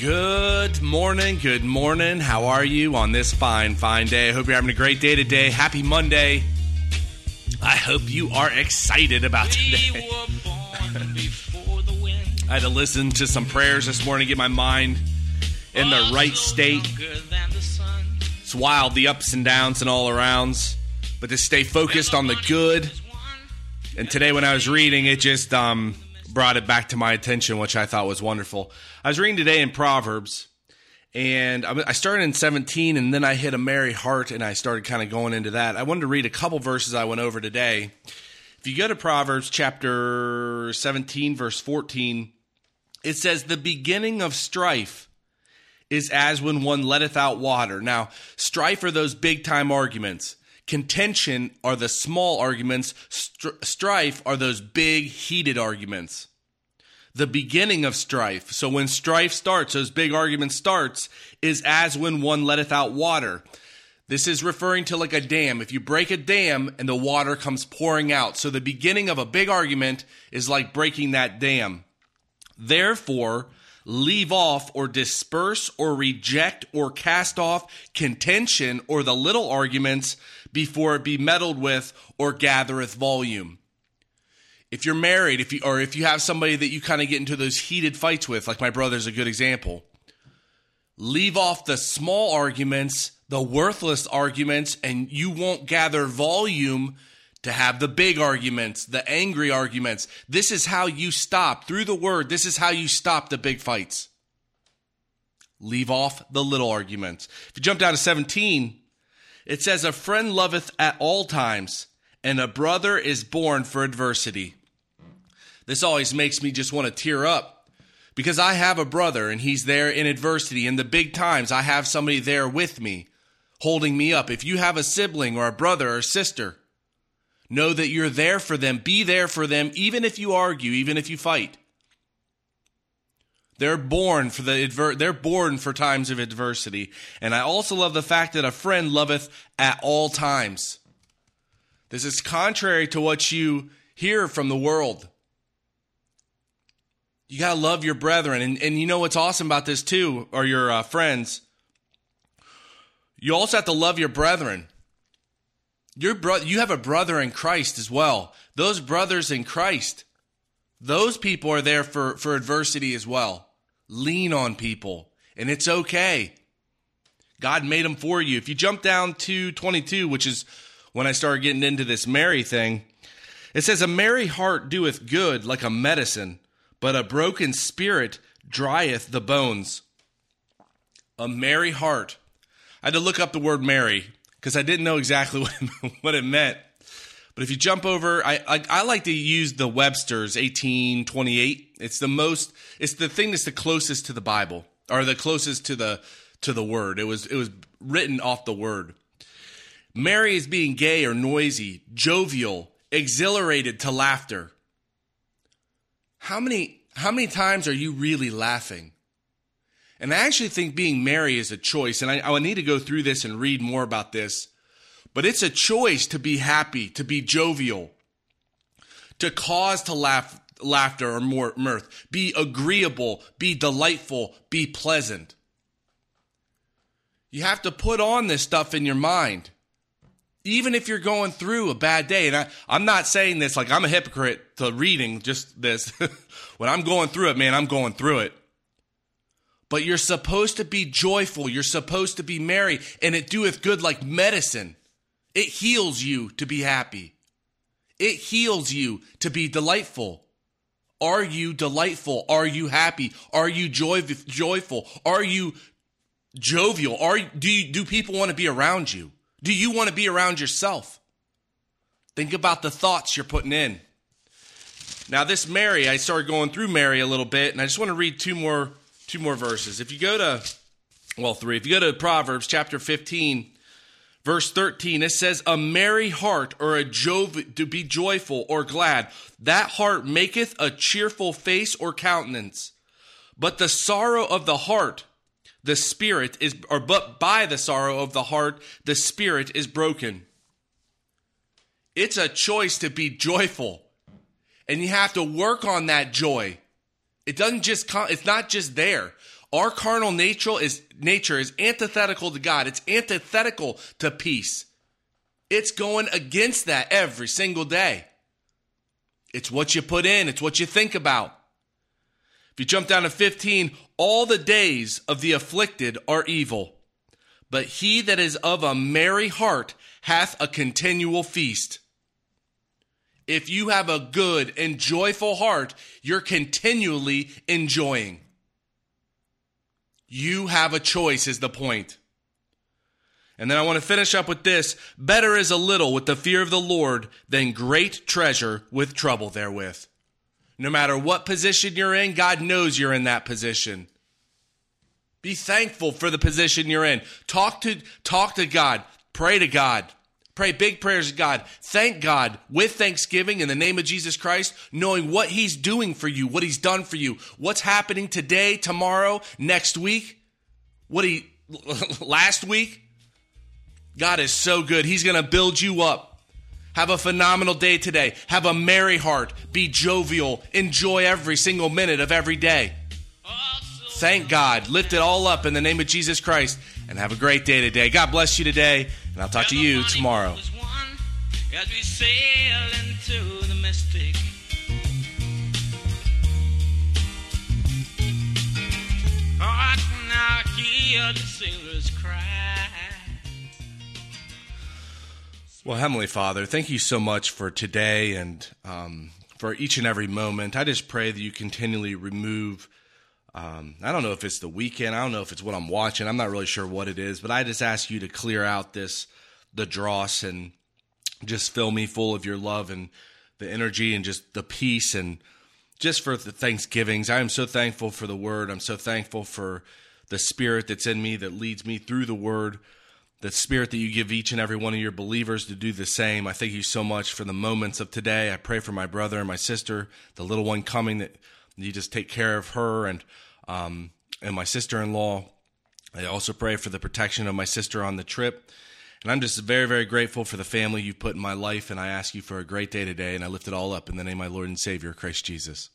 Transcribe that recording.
Good morning, good morning. How are you on this fine, fine day? I hope you're having a great day today. Happy Monday. I hope you are excited about today. I had to listen to some prayers this morning, get my mind in the right state. It's wild, the ups and downs and all arounds, but to stay focused on the good. And today, when I was reading, it just um, brought it back to my attention, which I thought was wonderful. I was reading today in Proverbs, and I started in 17, and then I hit a merry heart, and I started kind of going into that. I wanted to read a couple verses I went over today. If you go to Proverbs chapter 17, verse 14, it says, The beginning of strife is as when one letteth out water. Now, strife are those big time arguments. Contention are the small arguments. strife are those big, heated arguments. The beginning of strife. So when strife starts, those big arguments starts, is as when one letteth out water. This is referring to like a dam. If you break a dam and the water comes pouring out. So the beginning of a big argument is like breaking that dam. Therefore, leave off or disperse or reject or cast off contention or the little arguments before it be meddled with or gathereth volume. If you're married, if you or if you have somebody that you kind of get into those heated fights with, like my brother's a good example, leave off the small arguments, the worthless arguments, and you won't gather volume to have the big arguments, the angry arguments. This is how you stop through the word. This is how you stop the big fights. Leave off the little arguments. If you jump down to 17, it says, A friend loveth at all times, and a brother is born for adversity. This always makes me just want to tear up because I have a brother and he's there in adversity. In the big times, I have somebody there with me, holding me up. If you have a sibling or a brother or sister, Know that you're there for them. Be there for them, even if you argue, even if you fight. They're born for the adver- they're born for times of adversity. And I also love the fact that a friend loveth at all times. This is contrary to what you hear from the world. You got to love your brethren. And, and you know what's awesome about this too, or your uh, friends? You also have to love your brethren. Your brother, you have a brother in Christ as well. Those brothers in Christ, those people are there for, for adversity as well. Lean on people, and it's okay. God made them for you. If you jump down to 22, which is when I started getting into this merry thing, it says, A merry heart doeth good like a medicine, but a broken spirit drieth the bones. A merry heart. I had to look up the word merry because I didn't know exactly what it meant. But if you jump over, I, I, I like to use the Webster's 1828. It's the most. It's the thing that's the closest to the Bible, or the closest to the to the word. It was it was written off the word. Merry is being gay or noisy, jovial, exhilarated to laughter. How many how many times are you really laughing? And I actually think being merry is a choice. And I, I need to go through this and read more about this. But it's a choice to be happy, to be jovial, to cause to laugh, laughter or more mirth, be agreeable, be delightful, be pleasant. You have to put on this stuff in your mind. Even if you're going through a bad day, and I, I'm not saying this like I'm a hypocrite to reading just this. when I'm going through it, man, I'm going through it. But you're supposed to be joyful. You're supposed to be merry, and it doeth good like medicine. It heals you to be happy. It heals you to be delightful. Are you delightful? Are you happy? Are you joy, joyful? Are you jovial? Are do you, do people want to be around you? Do you want to be around yourself? Think about the thoughts you're putting in. Now, this merry, I started going through merry a little bit, and I just want to read two more two more verses. If you go to, well, three. If you go to Proverbs chapter 15, verse 13, it says, A merry heart or a jov- to be joyful or glad, that heart maketh a cheerful face or countenance. But the sorrow of the heart, the spirit is, or but by the sorrow of the heart, the spirit is broken. It's a choice to be joyful. And you have to work on that joy. It doesn't just come, it's not just there. Our carnal nature is nature is antithetical to God. It's antithetical to peace. It's going against that every single day. It's what you put in, it's what you think about. If you jump down to 15, all the days of the afflicted are evil, but he that is of a merry heart hath a continual feast. If you have a good and joyful heart, you're continually enjoying. You have a choice, is the point. And then I want to finish up with this better is a little with the fear of the Lord than great treasure with trouble therewith. No matter what position you're in, God knows you're in that position. Be thankful for the position you're in. Talk to talk to God. Pray to God. Pray big prayers to God. Thank God with thanksgiving in the name of Jesus Christ, knowing what He's doing for you, what He's done for you, what's happening today, tomorrow, next week, what He last week. God is so good. He's going to build you up. Have a phenomenal day today. Have a merry heart. Be jovial. Enjoy every single minute of every day. Thank God. Lift it all up in the name of Jesus Christ and have a great day today. God bless you today, and I'll talk to you tomorrow. As we sail into the mystic. Oh, I can now hear the sailors cry. Well, Heavenly Father, thank you so much for today and um, for each and every moment. I just pray that you continually remove. Um, I don't know if it's the weekend. I don't know if it's what I'm watching. I'm not really sure what it is, but I just ask you to clear out this the dross and just fill me full of your love and the energy and just the peace and just for the Thanksgivings. I am so thankful for the Word. I'm so thankful for the Spirit that's in me that leads me through the Word the spirit that you give each and every one of your believers to do the same. I thank you so much for the moments of today. I pray for my brother and my sister, the little one coming, that you just take care of her and um, and my sister in law. I also pray for the protection of my sister on the trip. And I'm just very, very grateful for the family you've put in my life. And I ask you for a great day today. And I lift it all up in the name of my Lord and Savior, Christ Jesus.